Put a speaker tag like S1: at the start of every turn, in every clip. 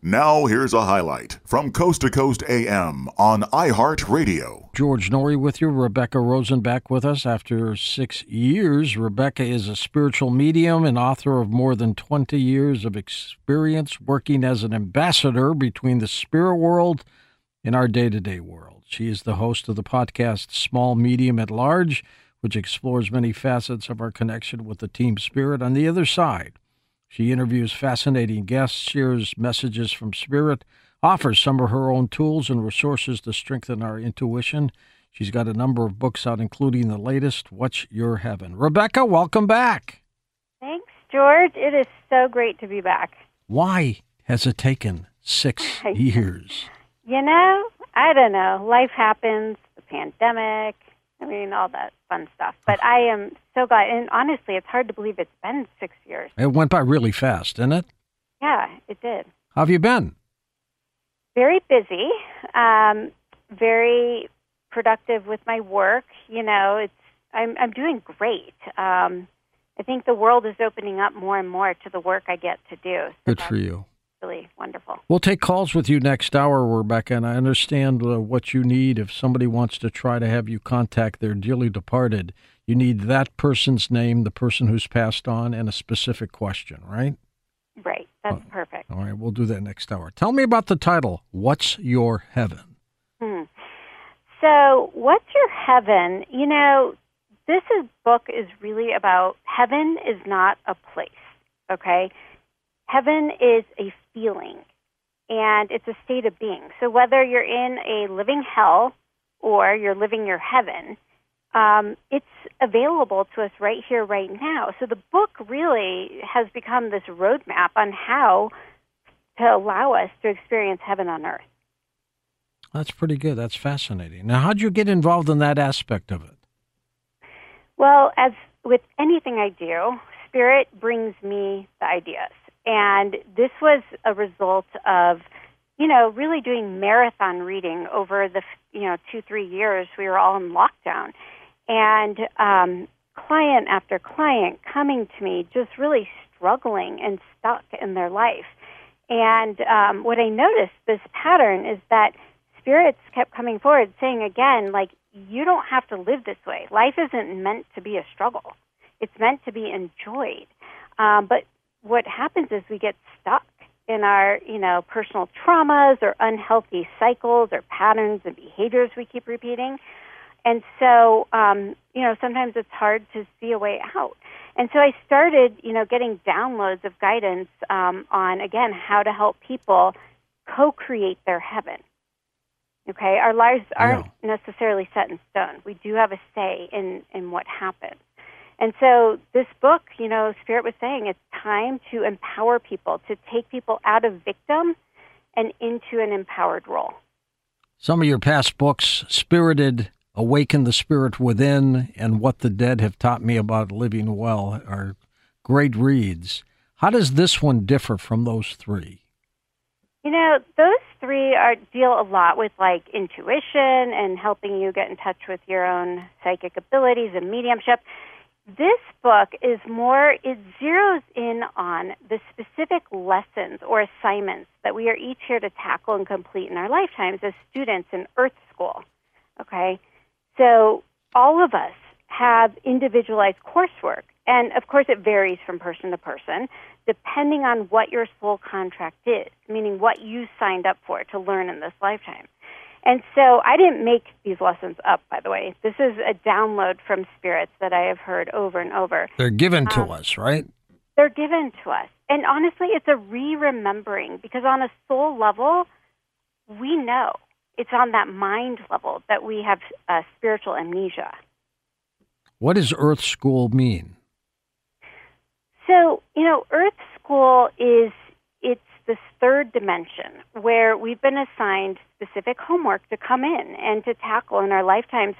S1: Now, here's a highlight from Coast to Coast AM on iHeartRadio.
S2: George Noory with you, Rebecca Rosen back with us after six years. Rebecca is a spiritual medium and author of more than 20 years of experience working as an ambassador between the spirit world and our day to day world. She is the host of the podcast Small Medium at Large, which explores many facets of our connection with the team spirit on the other side. She interviews fascinating guests, shares messages from Spirit, offers some of her own tools and resources to strengthen our intuition. She's got a number of books out, including the latest, What's Your Heaven? Rebecca, welcome back.
S3: Thanks, George. It is so great to be back.
S2: Why has it taken six years?
S3: You know, I don't know. Life happens, the pandemic, I mean, all that fun stuff. But I am so glad. And honestly, it's hard to believe it's been six years.
S2: It went by really fast, didn't it?
S3: Yeah, it did.
S2: How have you been?
S3: Very busy. Um, very productive with my work. You know, it's I'm I'm doing great. Um, I think the world is opening up more and more to the work I get to do.
S2: So Good for you
S3: really wonderful.
S2: We'll take calls with you next hour, Rebecca, and I understand uh, what you need. If somebody wants to try to have you contact their dearly departed, you need that person's name, the person who's passed on, and a specific question, right?
S3: Right. That's oh, perfect.
S2: All right, we'll do that next hour. Tell me about the title, What's Your Heaven?
S3: Hmm. So, What's Your Heaven? You know, this is, book is really about heaven is not a place, okay? Heaven is a feeling and it's a state of being. So whether you're in a living hell or you're living your heaven, um, it's available to us right here, right now. So the book really has become this roadmap on how to allow us to experience heaven on earth.
S2: That's pretty good. That's fascinating. Now, how'd you get involved in that aspect of it?
S3: Well, as with anything I do, Spirit brings me the ideas. And this was a result of, you know, really doing marathon reading over the, you know, two, three years. We were all in lockdown. And um, client after client coming to me, just really struggling and stuck in their life. And um, what I noticed, this pattern, is that spirits kept coming forward saying again, like, you don't have to live this way. Life isn't meant to be a struggle. It's meant to be enjoyed. Um, but what happens is we get stuck in our, you know, personal traumas or unhealthy cycles or patterns and behaviors we keep repeating. And so, um, you know, sometimes it's hard to see a way out. And so I started, you know, getting downloads of guidance um, on, again, how to help people co create their heaven. Okay, our lives aren't necessarily set in stone. We do have a say in, in what happens. And so this book, you know, Spirit was saying it's time to empower people, to take people out of victim and into an empowered role.
S2: Some of your past books, Spirited, Awaken the Spirit Within, and What the Dead Have Taught Me About Living Well, are great reads. How does this one differ from those three?
S3: You know, those three are deal a lot with like intuition and helping you get in touch with your own psychic abilities and mediumship. This book is more, it zeroes in on the specific lessons or assignments that we are each here to tackle and complete in our lifetimes as students in Earth School. Okay? So all of us have individualized coursework. And of course, it varies from person to person, depending on what your soul contract is, meaning what you signed up for to learn in this lifetime. And so I didn't make these lessons up, by the way. This is a download from spirits that I have heard over and over.
S2: They're given to um, us, right?
S3: They're given to us. And honestly, it's a re remembering because on a soul level, we know. It's on that mind level that we have uh, spiritual amnesia.
S2: What does Earth School mean?
S3: So, you know, Earth School is it's this third dimension where we've been assigned specific homework to come in and to tackle in our lifetimes.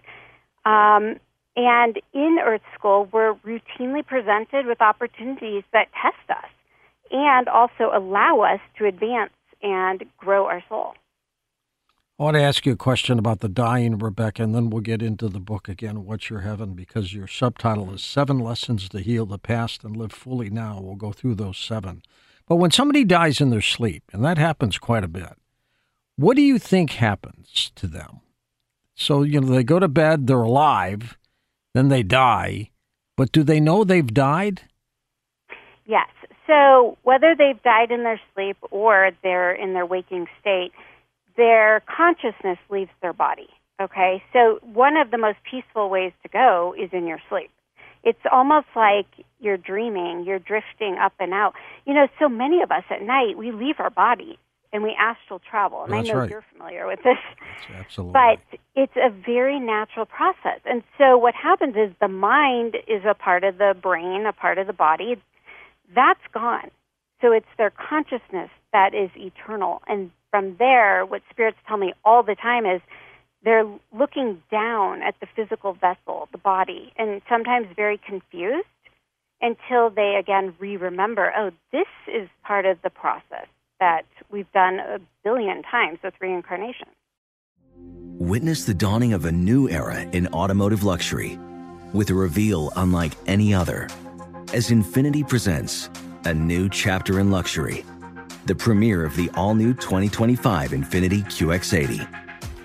S3: Um, and in Earth School, we're routinely presented with opportunities that test us and also allow us to advance and grow our soul.
S2: I want to ask you a question about the dying, Rebecca, and then we'll get into the book again, What's Your Heaven, because your subtitle is Seven Lessons to Heal the Past and Live Fully Now. We'll go through those seven. But when somebody dies in their sleep, and that happens quite a bit, what do you think happens to them? So, you know, they go to bed, they're alive, then they die, but do they know they've died?
S3: Yes. So, whether they've died in their sleep or they're in their waking state, their consciousness leaves their body. Okay? So, one of the most peaceful ways to go is in your sleep it's almost like you're dreaming, you're drifting up and out. You know, so many of us at night, we leave our body and we astral travel. And
S2: That's
S3: I know
S2: right.
S3: you're familiar with this.
S2: That's absolutely.
S3: But it's a very natural process. And so what happens is the mind is a part of the brain, a part of the body. That's gone. So it's their consciousness that is eternal. And from there, what spirits tell me all the time is they're looking down at the physical vessel, the body, and sometimes very confused until they again re remember, oh, this is part of the process that we've done a billion times with reincarnation.
S4: Witness the dawning of a new era in automotive luxury with a reveal unlike any other as Infiniti presents a new chapter in luxury, the premiere of the all new 2025 Infiniti QX80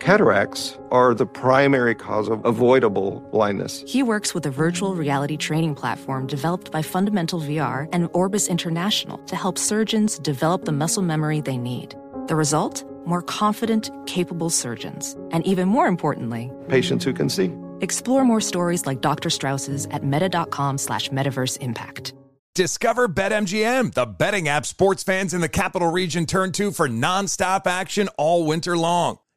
S5: Cataracts are the primary cause of avoidable blindness.
S6: He works with a virtual reality training platform developed by Fundamental VR and Orbis International to help surgeons develop the muscle memory they need. The result? More confident, capable surgeons. And even more importantly,
S5: patients who can see.
S6: Explore more stories like Dr. Strauss's at meta.com slash metaverse impact.
S7: Discover BetMGM, the betting app sports fans in the capital region turn to for nonstop action all winter long.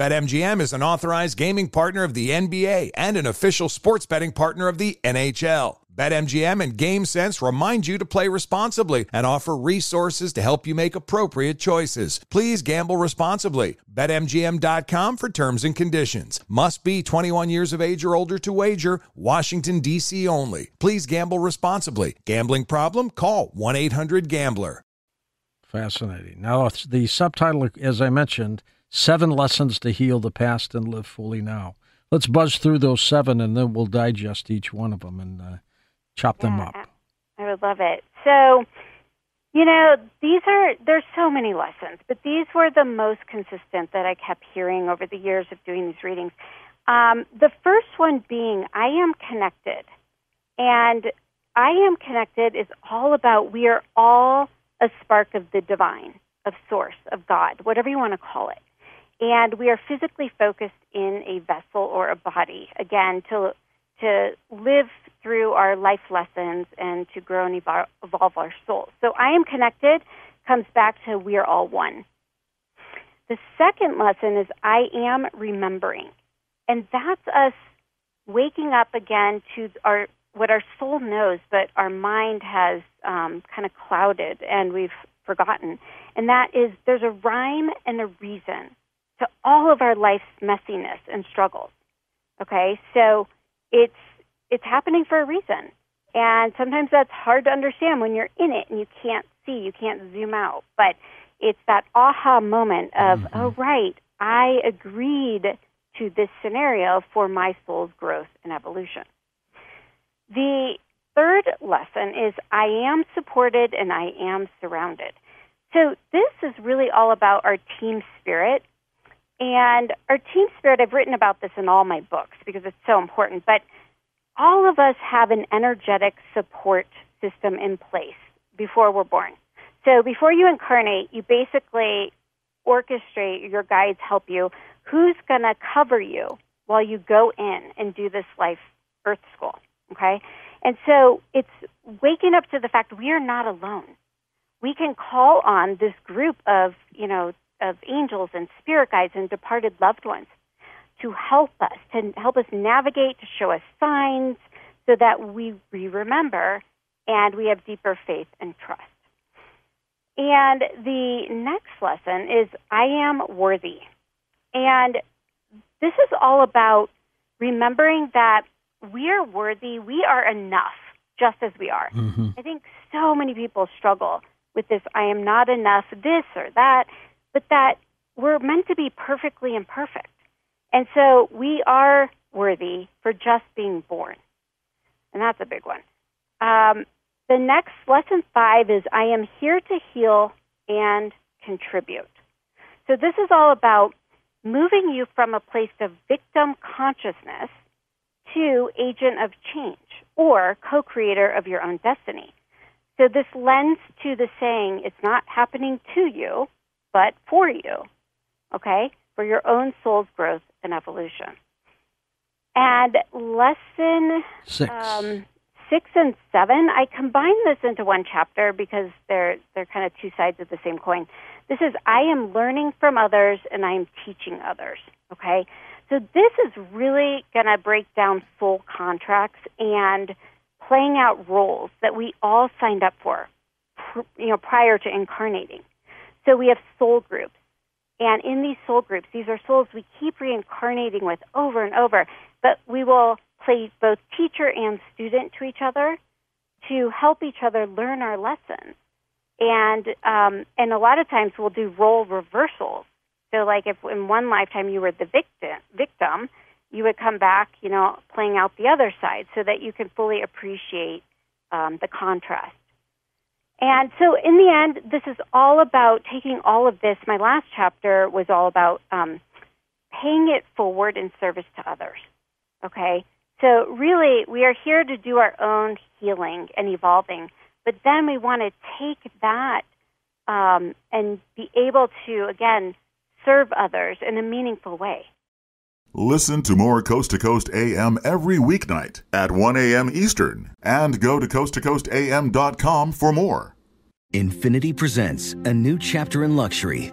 S7: BetMGM is an authorized gaming partner of the NBA and an official sports betting partner of the NHL. BetMGM and GameSense remind you to play responsibly and offer resources to help you make appropriate choices. Please gamble responsibly. BetMGM.com for terms and conditions. Must be 21 years of age or older to wager. Washington, D.C. only. Please gamble responsibly. Gambling problem? Call 1 800 Gambler.
S2: Fascinating. Now, the subtitle, as I mentioned, Seven Lessons to Heal the Past and Live Fully Now. Let's buzz through those seven and then we'll digest each one of them and uh, chop
S3: yeah,
S2: them up.
S3: I would love it. So, you know, these are, there's so many lessons, but these were the most consistent that I kept hearing over the years of doing these readings. Um, the first one being, I am connected. And I am connected is all about we are all a spark of the divine, of source, of God, whatever you want to call it. And we are physically focused in a vessel or a body, again, to, to live through our life lessons and to grow and evolve, evolve our souls. So I am connected comes back to we are all one. The second lesson is I am remembering. And that's us waking up again to our what our soul knows, but our mind has um, kind of clouded and we've forgotten. And that is there's a rhyme and a reason to all of our life's messiness and struggles. Okay, so it's it's happening for a reason, and sometimes that's hard to understand when you're in it and you can't see, you can't zoom out. But it's that aha moment of, mm-hmm. oh right, I agreed to this scenario for my soul's growth and evolution. The third lesson is I am supported and I am surrounded. So this is really all about our team spirit. And our team spirit, I've written about this in all my books because it's so important, but all of us have an energetic support system in place before we're born. So before you incarnate, you basically orchestrate, your guides help you, who's going to cover you while you go in and do this life earth school. Okay? And so it's waking up to the fact we are not alone. We can call on this group of, you know, of angels and spirit guides and departed loved ones to help us, to help us navigate, to show us signs so that we, we remember and we have deeper faith and trust. And the next lesson is I am worthy. And this is all about remembering that we are worthy, we are enough just as we are. Mm-hmm. I think so many people struggle with this I am not enough, this or that, but that we're meant to be perfectly imperfect. And so we are worthy for just being born. And that's a big one. Um, the next lesson five is I am here to heal and contribute. So this is all about moving you from a place of victim consciousness to agent of change or co creator of your own destiny. So this lends to the saying, it's not happening to you, but for you, okay, for your own soul's growth and evolution. And lesson
S2: six.
S3: Um, six and seven, I combine this into one chapter because they're they're kind of two sides of the same coin. This is I am learning from others and I am teaching others. Okay, so this is really going to break down soul contracts and playing out roles that we all signed up for, you know, prior to incarnating. So we have soul groups. And in these soul groups, these are souls we keep reincarnating with over and over, but we will play both teacher and student to each other to help each other learn our lessons. And um, and a lot of times we'll do role reversals so, like if in one lifetime you were the victim, victim, you would come back, you know, playing out the other side, so that you can fully appreciate um, the contrast. And so, in the end, this is all about taking all of this. My last chapter was all about um, paying it forward in service to others. Okay? So, really, we are here to do our own healing and evolving, but then we want to take that um, and be able to, again, serve others in a meaningful way.
S1: Listen to more Coast to Coast AM every weeknight at 1 a.m. Eastern and go to coasttocoastam.com for more.
S4: Infiniti presents a new chapter in luxury,